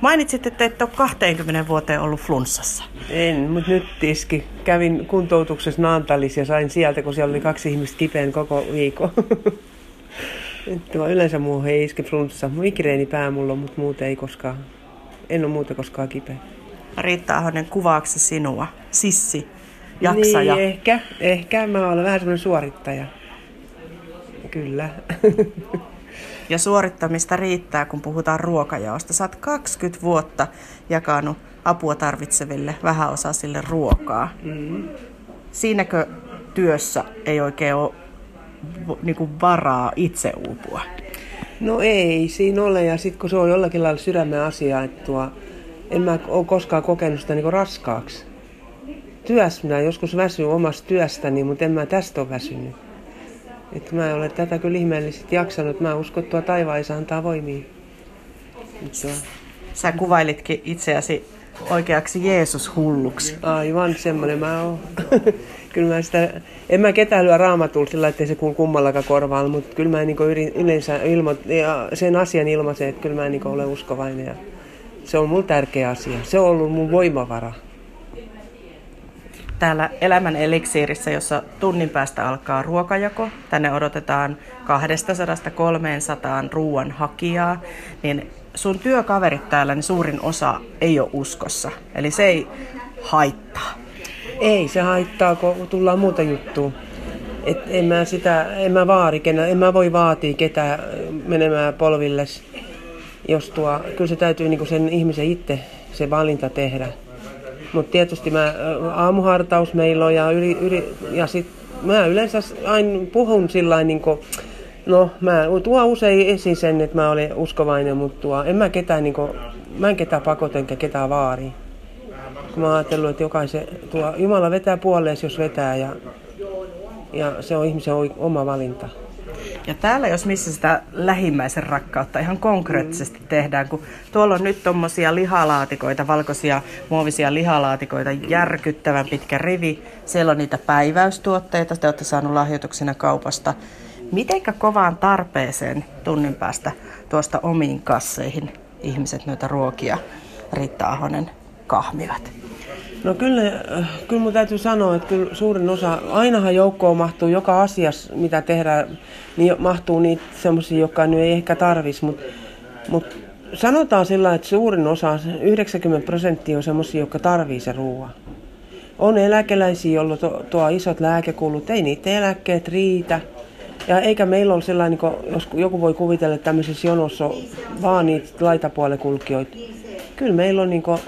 Mainitsit, että et ole 20 vuoteen ollut flunssassa. En, mutta nyt iski. Kävin kuntoutuksessa Naantalissa ja sain sieltä, kun siellä oli kaksi ihmistä kipeän koko viikon. Tuo yleensä muu ei iske flunssa. Migreeni pää mulla on, mutta muuten ei koskaan. En ole muuta koskaan kipeä. Riitta Ahonen, kuvaako se sinua? Sissi, jaksaja? Niin, ehkä. Ehkä. Mä olen vähän semmoinen suorittaja. Kyllä. ja suorittamista riittää, kun puhutaan ruokajaosta. Oot 20 vuotta jakanut apua tarvitseville vähäosaisille ruokaa. Mm. Siinäkö työssä ei oikein ole niin kuin varaa itse uupua? No ei siinä ole, ja sitten kun se on jollakin lailla sydämen asia, että tuo, en mä ole koskaan kokenut sitä niin raskaaksi. Työssä minä joskus väsyn omasta työstäni, mutta en mä tästä ole väsynyt. Että mä olen tätä kyllä ihmeellisesti jaksanut. Mä uskon, että tuo taivaisa antaa voimia. Tuo... Sä kuvailitkin itseäsi oikeaksi Jeesus-hulluksi. Aivan, semmoinen mä oon. kyllä mä sitä, en mä ketään lyö raamatulla sillä, ettei se kuulu kummallakaan korvaan, mutta kyllä mä niin yleensä ilmo, ja sen asian ilmaisen, että kyllä mä niin olen uskovainen. Ja se on mun tärkeä asia. Se on ollut mun voimavara täällä Elämän eliksiirissä, jossa tunnin päästä alkaa ruokajako. Tänne odotetaan 200-300 ruoan hakijaa, niin sun työkaverit täällä, niin suurin osa ei ole uskossa. Eli se ei haittaa. Ei se haittaa, kun tullaan muuta juttua. Et en mä sitä, en mä vaari, en mä voi vaatia ketään menemään polvilles. Jos tuo, kyllä se täytyy niinku sen ihmisen itse se valinta tehdä. Mutta tietysti mä, aamuhartaus meillä on ja, yli, yli, ja sit mä yleensä aina puhun sillä niin no mä tuon usein esiin sen, että mä olen uskovainen, mutta tuo, en mä ketään, niin kuin, mä en ketään pakoten enkä ketään vaari. Mä ajatellut, että jokaisen, tuo, Jumala vetää puoleen, jos vetää ja, ja se on ihmisen oma valinta. Ja täällä jos missä sitä lähimmäisen rakkautta ihan konkreettisesti mm. tehdään, kun tuolla on nyt tuommoisia lihalaatikoita, valkoisia muovisia lihalaatikoita, järkyttävän pitkä rivi. Siellä on niitä päiväystuotteita, te olette saaneet lahjoituksena kaupasta. Mitenkä kovaan tarpeeseen tunnin päästä tuosta omiin kasseihin ihmiset noita ruokia, Riitta Ahonen, kahmivat? No kyllä, kyllä mun täytyy sanoa, että kyllä suurin osa, ainahan joukkoon mahtuu joka asiassa, mitä tehdään, niin mahtuu niitä semmoisia, jotka nyt ei ehkä tarvisi, mutta mut sanotaan sillä että suurin osa, 90 prosenttia on semmoisia, jotka tarvii se ruoan. On eläkeläisiä, joilla tuo, tuo isot lääkekulut, ei niitä eläkkeet riitä. Ja eikä meillä ole sellainen, niin jos joku voi kuvitella, että tämmöisessä jonossa on vaan niitä laitapuolekulkijoita. Kyllä meillä on niin kuin,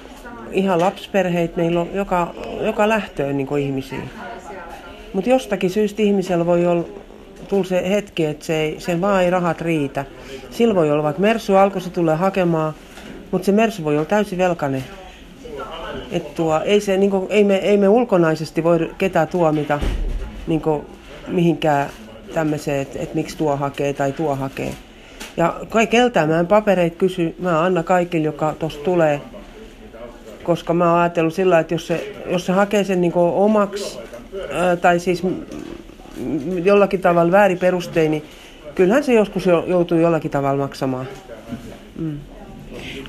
ihan lapsperheitä, meillä on joka, joka lähtöön niin ihmisiä. Mutta jostakin syystä ihmisellä voi olla, tulla se hetki, että se ei, sen vaan ei rahat riitä. Sillä voi olla, vaikka Mersu alkoi, se tulee hakemaan, mutta se Mersu voi olla täysin velkainen. Et tuo, ei, se, niin kuin, ei, me, ei me ulkonaisesti voi ketään tuomita niin kuin, mihinkään tämmöiseen, että, että miksi tuo hakee tai tuo hakee. Ja kaikelta mä en papereita kysy, mä annan kaikille, joka tuossa tulee koska mä oon ajatellut sillä että jos se, jos se hakee sen niin omaksi, ää, tai siis jollakin tavalla väärin perustein, niin kyllähän se joskus joutuu jollakin tavalla maksamaan. Mm.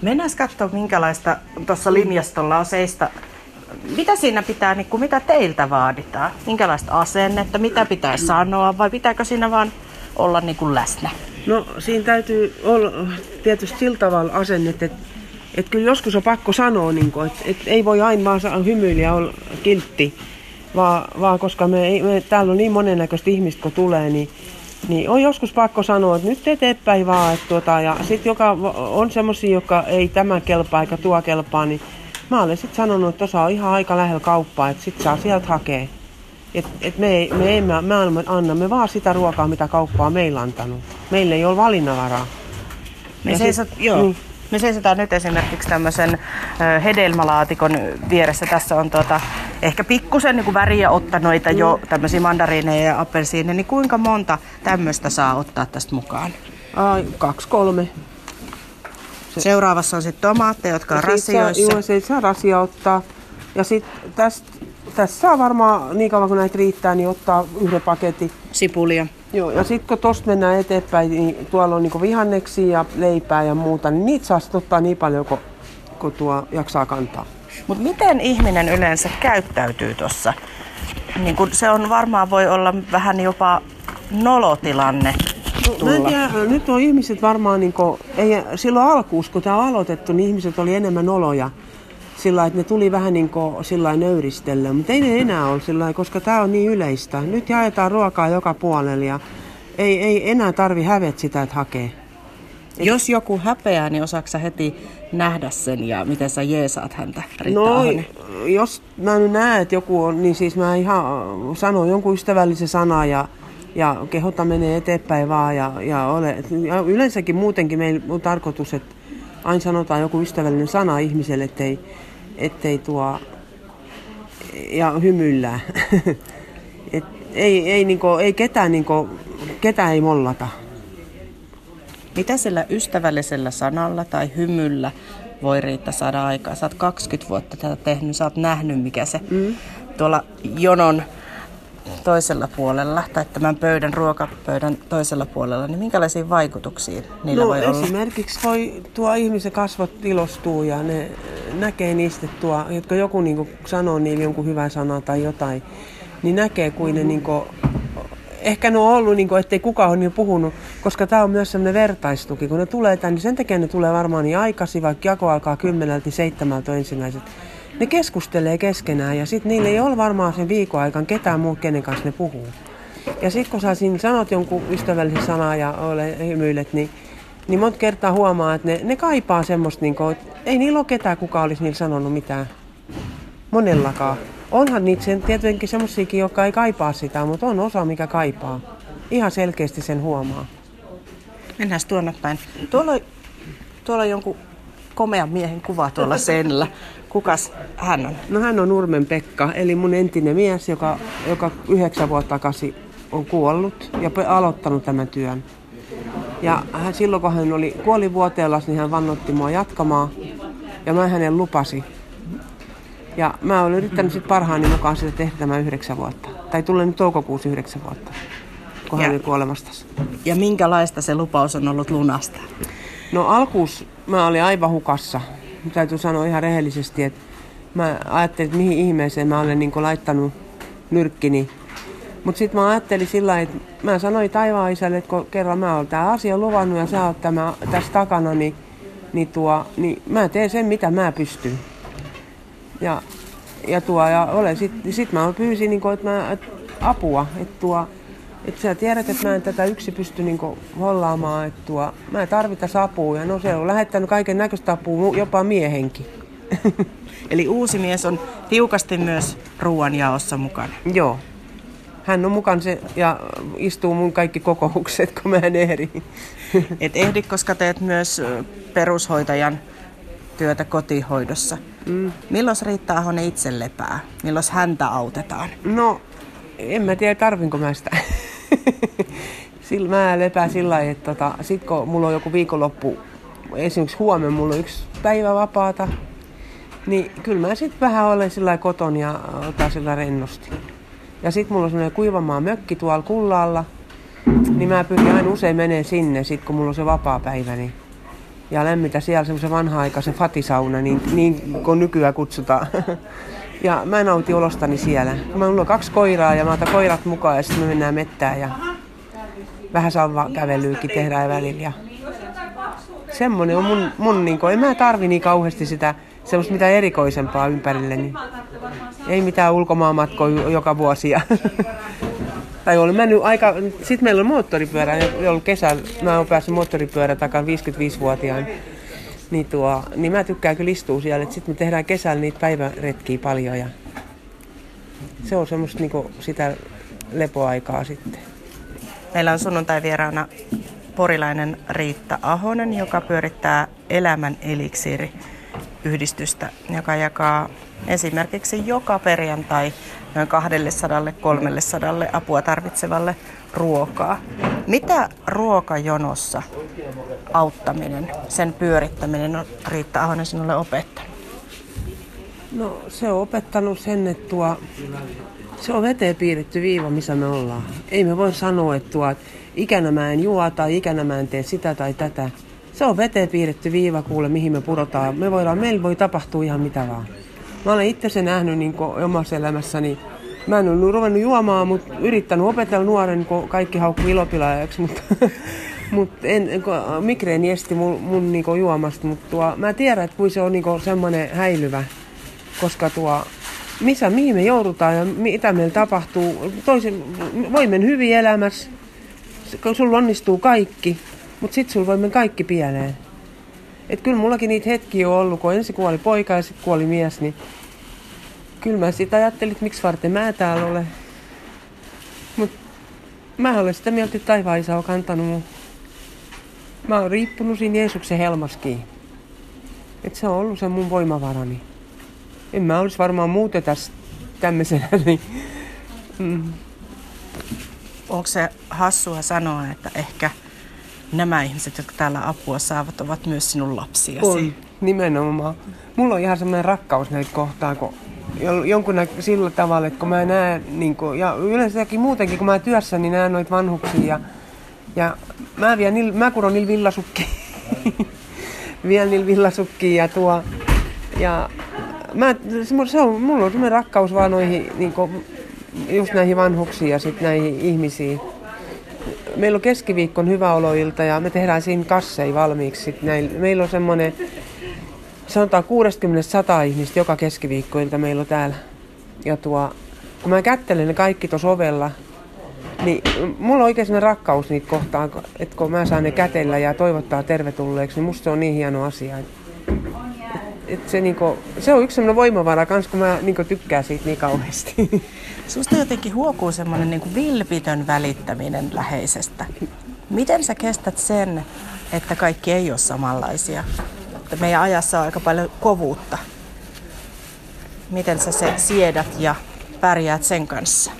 Mennään katsoa, minkälaista tuossa linjastolla on seistä. Mitä siinä pitää, niin kuin, mitä teiltä vaaditaan? Minkälaista asennetta, mitä pitää sanoa vai pitääkö siinä vaan olla niin kuin läsnä? No siinä täytyy olla tietysti sillä tavalla asennet, että et kyllä joskus on pakko sanoa, niin kuin, että et ei voi aina vaan hymyillä olla kiltti, vaan, vaan koska me, me, täällä on niin monennäköistä ihmistä, kun tulee, niin, niin on joskus pakko sanoa, että nyt eteenpäin vaan. Että tuota, ja sitten joka on semmoisia, joka ei tämä kelpaa eikä tuo kelpaa, niin mä olen sitten sanonut, että tuossa on ihan aika lähellä kauppaa, että sitten saa sieltä hakea. Et, et me, ei, me, emme, me annamme vaan sitä ruokaa, mitä kauppaa meillä antanut. Meillä ei ole valinnanvaraa. Me seisot, joo. Niin, me seisotaan nyt esimerkiksi tämmöisen hedelmälaatikon vieressä. Tässä on tuota, ehkä pikkusen niin väriä ottanut jo mm. tämmöisiä mandariineja ja appelsiineja. Niin kuinka monta tämmöistä saa ottaa tästä mukaan? Ai, kaksi, kolme. Se. Seuraavassa on sitten tomaatteja, jotka on rasioissa. Joo, se saa rasia ottaa. Ja sitten tässä saa varmaan niin kauan kuin näitä riittää, niin ottaa yhden paketin. Sipulia. Joo, ja sitten kun tuosta mennään eteenpäin, niin tuolla on niin vihanneksia ja leipää ja muuta, niin niitä saa ottaa niin paljon kuin kun tuo jaksaa kantaa. Mutta miten ihminen yleensä käyttäytyy tuossa? Niin kun se on varmaan voi olla vähän jopa nolotilanne. No, mä en tiedä, nyt on ihmiset varmaan, niin ei, silloin alkuus, kun tämä on aloitettu, niin ihmiset oli enemmän oloja sillä että ne tuli vähän niin kuin sillä nöyristellä, mutta ei ne enää ole sillä koska tämä on niin yleistä. Nyt jaetaan ruokaa joka puolella ja ei, ei enää tarvi hävet sitä, että hakee. Jos joku häpeää, niin osaatko heti nähdä sen ja miten sä jeesaat häntä, Riitta No, Ahonen? jos mä nyt näen, että joku on, niin siis mä ihan sanon jonkun ystävällisen sana ja, ja kehota menee eteenpäin vaan. Ja, ja, ole, ja yleensäkin muutenkin meillä on tarkoitus, että aina sanotaan joku ystävällinen sana ihmiselle, ettei, ettei tuo ja hymyillää. Et ei, ei, niinku, ei ketään, niinku, ketään ei mollata. Mitä sillä ystävällisellä sanalla tai hymyllä voi Riitta saada aikaa? Sä oot 20 vuotta tätä tehnyt, sä oot nähnyt mikä se mm. tuolla jonon toisella puolella tai tämän pöydän, ruokapöydän toisella puolella, niin minkälaisia vaikutuksia niillä no, voi olla? esimerkiksi voi tuo ihmisen kasvot ilostuu ja ne näkee niistä, tuo, jotka joku niin sanoo niille jonkun hyvän sanan tai jotain, niin näkee kuin ne niin kuin, ehkä ne on ollut, niin kuin, ettei kukaan ole niin puhunut, koska tämä on myös sellainen vertaistuki. Kun ne tulee tänne, niin sen takia ne tulee varmaan niin aikaisin, vaikka jako alkaa kymmeneltä, niin seitsemältä ensimmäiset. Ne keskustelee keskenään ja sitten niillä ei ole varmaan sen viikon aikaan ketään muu, kenen kanssa ne puhuu. Ja sitten kun sä siinä sanot jonkun ystävällisen sanaa ja ole hymyilet, niin, niin monta kertaa huomaa, että ne, ne kaipaa semmoista, niin kuin, että ei niillä ole ketään, kuka olisi niillä sanonut mitään. Monellakaan. Onhan niitä sen, tietenkin semmoisiakin, jotka ei kaipaa sitä, mutta on osa, mikä kaipaa. Ihan selkeästi sen huomaa. Mennään tuonne päin. Tuolla, tuolla on jonkun komean miehen kuva tuolla seinällä. Kukas hän on? No hän on Nurmen Pekka, eli mun entinen mies, joka, joka yhdeksän vuotta takaisin on kuollut ja aloittanut tämän työn. Ja hän, silloin kun hän oli kuolivuoteellas, niin hän vannotti mua jatkamaan ja mä hänen lupasi. Ja mä olen yrittänyt sitten parhaani mukaan sitä tehdä tämän yhdeksän vuotta. Tai tulee nyt toukokuussa yhdeksän vuotta, kun hän Ja- oli kuolemastassa. Ja minkälaista se lupaus on ollut lunasta? No alkuus mä olin aivan hukassa. Täytyy sanoa ihan rehellisesti, että mä ajattelin, että mihin ihmeeseen mä olen niin laittanut nyrkkini. Mutta sitten mä ajattelin sillä että mä sanoin taivaan isälle, että kun kerran mä oon tämä asia luvannut ja sä oot tämä, tässä takana, niin, niin, tuo, niin mä teen sen, mitä mä pystyn. Ja, ja, tuo, ja olen sit, sit mä pyysin, niin kuin, että mä, että apua, että tuo, että sä tiedät, että mä en tätä yksi pysty niinku hollaamaan, että tuo, mä tarvitaan apua. Ja no se on lähettänyt kaiken näköistä apua, jopa miehenkin. Eli uusi mies on tiukasti myös ruoanjaossa mukana. Joo. Hän on mukaan se ja istuu mun kaikki kokoukset, kun mä en ehdi. Et ehdi, koska teet myös perushoitajan työtä kotihoidossa. Mm. Milloin Riitta Ahonen itse lepää? Milloin häntä autetaan? No, en mä tiedä, tarvinko mä sitä. Sillä mä lepään sillä lailla, että tota, sit kun mulla on joku viikonloppu, esimerkiksi huomenna mulla on yksi päivä vapaata, niin kyllä mä sitten vähän olen sillä koton ja otan sillä rennosti. Ja sitten mulla on semmoinen kuivamaa mökki tuolla kullaalla, niin mä pyrin aina usein menee sinne, sit kun mulla on se vapaa päivä, niin ja lämmitä siellä semmoisen vanha-aikaisen fatisauna, niin, niin kuin nykyään kutsutaan. Ja mä nautin olostani siellä. Mulla on kaksi koiraa ja mä otan koirat mukaan ja sitten me mennään mettään ja vähän salva kävelyykin tehdään välillä. Ja semmonen on mun, mun niin en mä tarvi niin kauheasti sitä semmoista mitä erikoisempaa ympärilleni. Ei mitään ulkomaanmatkoja joka vuosi. Ja tai olen mennyt aika, sitten meillä on moottoripyörä, ollut kesällä, mä oon päässyt moottoripyörä takan 55-vuotiaan. Niin, tuo, niin mä tykkään kyllä istua siellä, sitten me tehdään kesällä niitä päiväretkiä paljon ja se on semmoista niinku sitä lepoaikaa sitten. Meillä on sunnuntai vieraana porilainen Riitta Ahonen, joka pyörittää Elämän eliksiiri yhdistystä, joka jakaa esimerkiksi joka perjantai noin 200-300 apua tarvitsevalle ruokaa. Mitä ruokajonossa auttaminen, sen pyörittäminen on Riitta Ahonen sinulle opettanut? No se on opettanut sen, että tuo, se on veteen piirretty viiva, missä me ollaan. Ei me voi sanoa, että tuo, ikänä mä en juo tai ikänä mä en tee sitä tai tätä. Se on veteen piirretty viiva kuule, mihin me pudotaan. Me voidaan, meillä voi tapahtua ihan mitä vaan. Mä olen itse sen nähnyt niin omassa elämässäni. Mä en ole ruvennut juomaan, mutta yrittänyt opetella nuoren, kun kaikki haukkuu ilopilaajaksi, mutta mut en, migreeni esti mun, mun niinku juomasta, mutta tuo, mä tiedän, että se on niinku semmoinen häilyvä, koska tuo, missä, mihin me joudutaan ja mitä meillä tapahtuu. Toisen, voi mennä hyvin elämässä, kun sulla onnistuu kaikki, mutta sitten sulla voi mennä kaikki pieleen. Et kyllä mullakin niitä hetkiä on ollut, kun ensin kuoli poika ja sitten kuoli mies, niin kyllä mä sitä ajattelin, että miksi varten mä täällä olen. Mutta mä olen sitä mieltä, että taivaan isä on kantanut mun. Mä oon riippunut siinä Jeesuksen helmaskin. Että se on ollut se mun voimavarani. En mä olisi varmaan muuten tässä tämmöisenä. Niin, mm. Onko se hassua sanoa, että ehkä nämä ihmiset, jotka täällä apua saavat, ovat myös sinun lapsiasi? On, nimenomaan. Mulla on ihan semmoinen rakkaus näitä kohtaa, kun jonkun sillä tavalla, että kun mä näen, niin kun, ja yleensäkin muutenkin, kun mä työssä, niin näen noita vanhuksia ja, ja mä, vien mä kuron niillä villasukkiin. vien niillä villasukkiin ja tuo, ja mä, se on, mulla on semmoinen rakkaus vaan noihin, niin kun, just näihin vanhuksiin ja sitten näihin ihmisiin. Meillä on keskiviikkon hyvä oloilta ja me tehdään siinä kassei valmiiksi. Sit näin. Meillä on semmoinen sanotaan 60-100 ihmistä joka keskiviikkoilta meillä on täällä. Ja tuo, kun mä kättelen ne kaikki tuossa ovella, niin mulla on oikein rakkaus niitä kohtaan, että kun mä saan ne kätellä ja toivottaa tervetulleeksi, niin musta se on niin hieno asia. Et, et se, niinku, se on yksi sellainen voimavara kans, kun mä niinku tykkään siitä niin kauheasti. Susta jotenkin huokuu semmoinen niinku vilpitön välittäminen läheisestä. Miten sä kestät sen, että kaikki ei ole samanlaisia? Että meidän ajassa on aika paljon kovuutta. Miten sä se siedät ja pärjäät sen kanssa?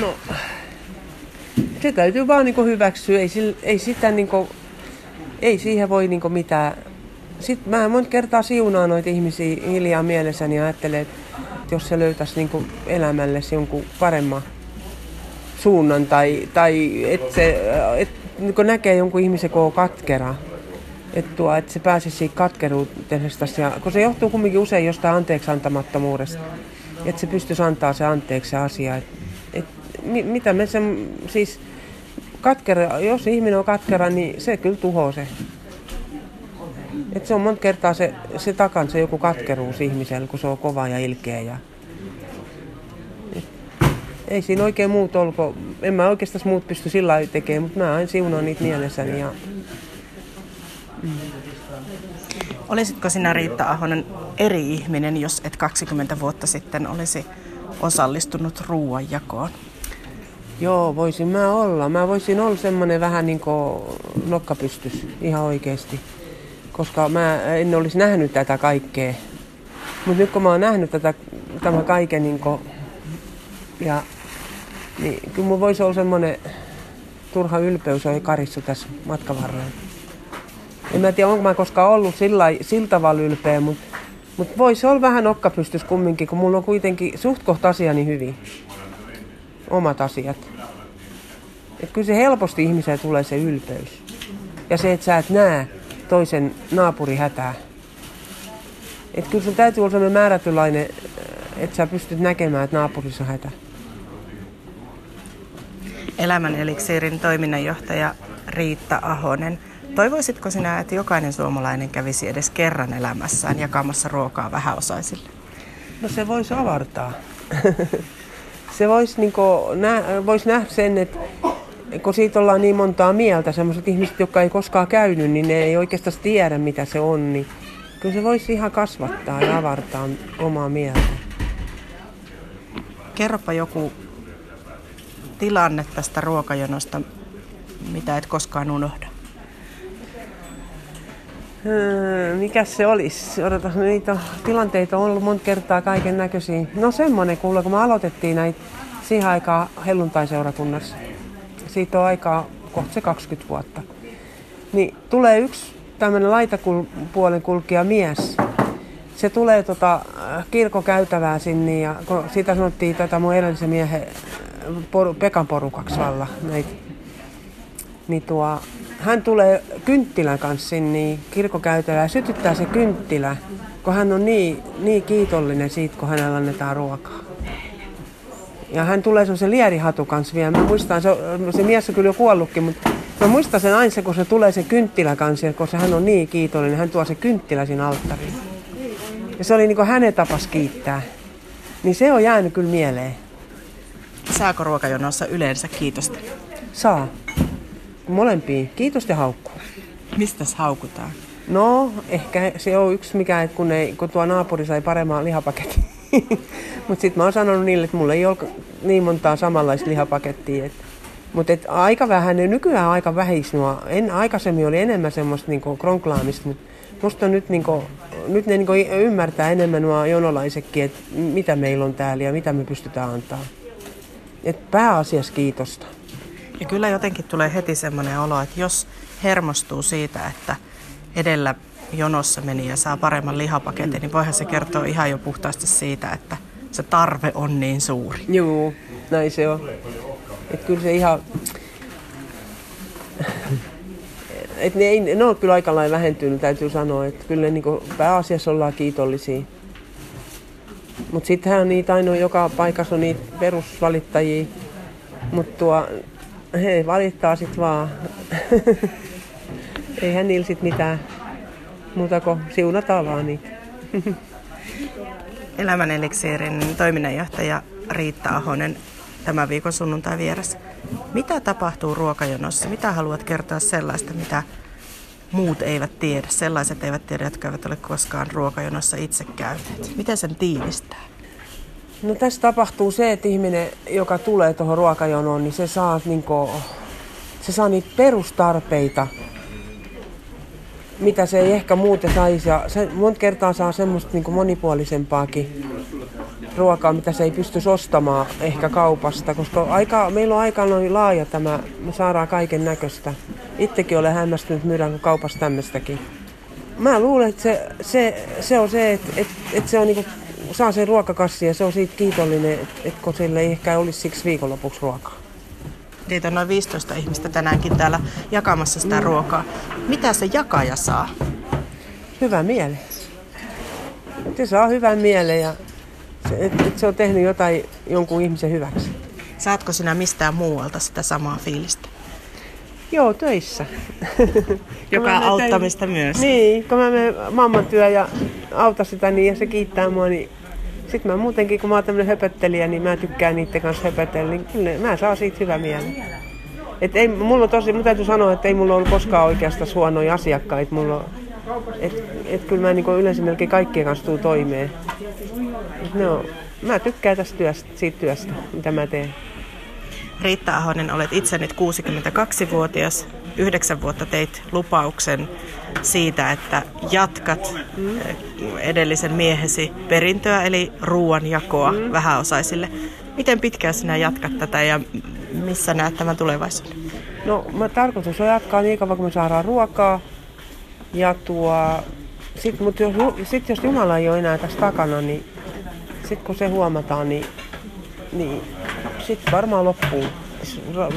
No, se täytyy vaan niin hyväksyä. Ei, ei, sitä niin kuin, ei siihen voi niin mitään. Sitten mä monta kertaa siunaan noita ihmisiä hiljaa mielessäni ja ajattelen, että jos se löytäisi niin elämälle jonkun paremman suunnan tai, tai että se et, niin näkee jonkun ihmisen, kun on katkera, että, tuo, että se pääsisi. Ja, kun se johtuu kumminkin usein jostain anteeksi antamattomuudesta. Että se pystyisi antaa se anteeksi se asia. Et, et, mi, mitä me sen, siis katkera, jos ihminen on katkera, niin se kyllä tuhoaa se. Et se on monta kertaa se, se takan se joku katkeruus ihmisellä, kun se on kova ja ilkeä. Ja, et, ei siinä oikein muut ollut, en mä oikeastaan muut pysty sillä lailla tekemään, mutta mä aina siunaan niitä mielessäni ja Mm. Olisitko sinä Riitta Ahonen eri ihminen, jos et 20 vuotta sitten olisi osallistunut ruoanjakoon? Joo, voisin mä olla. Mä voisin olla semmoinen vähän niin kuin nokkapystys ihan oikeasti. Koska mä en olisi nähnyt tätä kaikkea. Mutta nyt kun mä oon nähnyt tätä, tämä kaiken niin kuin, ja niin kyllä mun voisi olla semmoinen turha ylpeys on karissu tässä matkan varrella. En mä tiedä, onko mä koskaan ollut sillä, sillä tavalla ylpeä, mutta mut voisi olla vähän okkapystys kumminkin, kun mulla on kuitenkin suht kohta asiani hyvin. Omat asiat. Et kyllä se helposti ihmiseen tulee se ylpeys. Ja se, että sä et näe toisen naapuri hätää. Et kyllä sun täytyy olla sellainen määrätylainen, että sä pystyt näkemään, että naapurissa on hätä. Elämän eliksiirin toiminnanjohtaja Riitta Ahonen. Toivoisitko sinä, että jokainen suomalainen kävisi edes kerran elämässään jakamassa ruokaa vähäosaisille? No se voisi avartaa. se voisi niinku nä- vois nähdä sen, että kun siitä ollaan niin montaa mieltä, sellaiset ihmiset, jotka ei koskaan käynyt, niin ne ei oikeastaan tiedä, mitä se on, niin kyllä se voisi ihan kasvattaa ja avartaa omaa mieltä. Kerropa joku tilanne tästä ruokajonosta, mitä et koskaan unohda. Öö, mikä se olisi? Odota, niitä tilanteita on ollut monta kertaa kaiken näköisiä. No semmonen kuule, kun me aloitettiin näitä siihen aikaan helluntaiseurakunnassa. Siitä on aikaa kohta se 20 vuotta. Niin tulee yksi tämmöinen laitapuolen kulkija mies. Se tulee tota kirkokäytävää sinne ja kun siitä sanottiin tätä mun edellisen miehen poru, Pekan porukaksi valla näitä. Niin tuo, hän tulee kynttilän kanssa sinne niin kirkkokäytävään ja sytyttää se kynttilä, kun hän on niin, niin kiitollinen siitä, kun hänellä annetaan ruokaa. Ja hän tulee semmoisen lierihatu kanssa vielä. Mä muistan, se, se mies on kyllä jo kuollutkin, mutta mä muistan sen aina, kun se tulee se kynttilä kanssa, koska hän on niin kiitollinen, hän tuo se kynttilä siinä alttariin. Ja se oli niin kuin hänen tapas kiittää. Niin se on jäänyt kyllä mieleen. Saako ruokajonossa yleensä kiitosta? Saa. Molempiin. Kiitos ja haukku. Mistä haukutaan? No, ehkä se on yksi mikä, että kun, ei, kun tuo naapuri sai paremman lihapaketin. Mutta sitten mä oon sanonut niille, että mulla ei ole niin montaa samanlaista lihapakettia. Mutta aika vähän, ne nykyään aika vähisnua. En, aikaisemmin oli enemmän semmoista niinku kronklaamista, mutta musta nyt, niinku, nyt ne niinku ymmärtää enemmän nuo jonolaisetkin, että mitä meillä on täällä ja mitä me pystytään antaa. Et pääasiassa kiitosta. Ja kyllä jotenkin tulee heti semmoinen olo, että jos hermostuu siitä, että edellä jonossa meni ja saa paremman lihapaketin, niin voihan se kertoa ihan jo puhtaasti siitä, että se tarve on niin suuri. Joo, näin se on. Et kyllä se ihan... Et ne, ei, ne on kyllä aika lailla vähentynyt, täytyy sanoa. Että kyllä niin pääasiassa ollaan kiitollisia. Mutta sittenhän niitä ainoa joka paikassa on niitä perusvalittajia. Mutta he valittaa sitten vaan. Eihän niillä sit mitään muuta kuin siunataan vaan niitä. Elämän eliksiirin toiminnanjohtaja Riitta Ahonen tämän viikon sunnuntai vieressä. Mitä tapahtuu ruokajonossa? Mitä haluat kertoa sellaista, mitä muut eivät tiedä? Sellaiset eivät tiedä, jotka eivät ole koskaan ruokajonossa itse käyneet. Miten sen tiivistää? No tässä tapahtuu se, että ihminen, joka tulee tuohon ruokajonoon, niin se saa, niinku, se saa niitä perustarpeita, mitä se ei ehkä muuten saisi. Ja se monta kertaa saa semmoista niin kuin monipuolisempaakin ruokaa, mitä se ei pysty ostamaan ehkä kaupasta, koska aika, meillä on aika noin laaja tämä, me saadaan kaiken näköistä. Itsekin olen hämmästynyt myydäänkö kaupassa tämmöistäkin. Mä luulen, että se, se, se on se, että, että, että se on niin kuin, saa sen ruokakassi ja se on siitä kiitollinen, että, kun sille ei ehkä olisi siksi viikonlopuksi ruokaa. Teitä on noin 15 ihmistä tänäänkin täällä jakamassa sitä mm. ruokaa. Mitä se jakaja saa? Hyvä miele. Se saa hyvän mielen ja se, et, et se on tehnyt jotain jonkun ihmisen hyväksi. Saatko sinä mistään muualta sitä samaa fiilistä? Joo, töissä. Joka auttamista tein, myös. Niin, kun mä menen mamman työ ja auta sitä niin ja se kiittää mua, niin sitten mä muutenkin, kun mä oon tämmönen höpöttelijä, niin mä tykkään niiden kanssa höpötellä, niin kyllä mä saan siitä hyvä mieli. Et ei, mulla tosi, mun täytyy sanoa, että ei mulla ollut koskaan oikeastaan huonoja asiakkaita. Mulla et, et kyllä mä niin yleensä melkein kaikkien kanssa tuu toimeen. no, mä tykkään tästä työstä, siitä työstä, mitä mä teen. Riitta Ahonen, olet itse nyt 62-vuotias. Yhdeksän vuotta teit lupauksen siitä, että jatkat mm. edellisen miehesi perintöä, eli ruoanjakoa mm. vähäosaisille. Miten pitkään sinä jatkat tätä ja missä näet tämän tulevaisuuden? No, mä tarkoitus on jatkaa niin kauan, kun me saadaan ruokaa. Ja tuo, sit, mutta jos, sit jos Jumala ei ole enää tässä takana, niin sitten kun se huomataan, niin, niin sitten varmaan loppuu.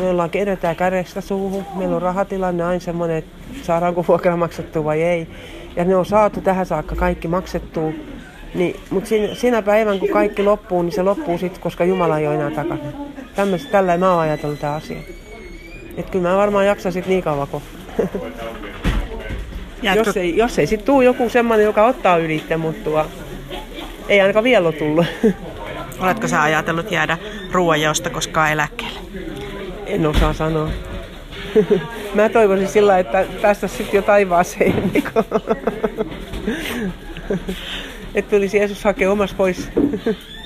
Me ollaan edetään kädestä suuhun. Meillä on rahatilanne aina semmoinen, että saadaanko vuokra maksettu vai ei. Ja ne on saatu tähän saakka kaikki maksettua. Niin, mutta siinä, siinä päivän, kun kaikki loppuu, niin se loppuu sitten, koska Jumala ei ole enää takana. Tämmöistä, tällä mä oon ajatellut tämä asia. Että kyllä mä varmaan jaksan sitten niin kauan, kun... jos ei, jos ei sitten tule joku semmoinen, joka ottaa ylittä, mutta ei ainakaan vielä ole tullut. Oletko sä ajatellut jäädä ruoanjaosta koskaan eläkkeelle? En osaa sanoa. Mä toivoisin sillä, että päästä sitten jo taivaaseen. että tulisi Jeesus hakea omas pois.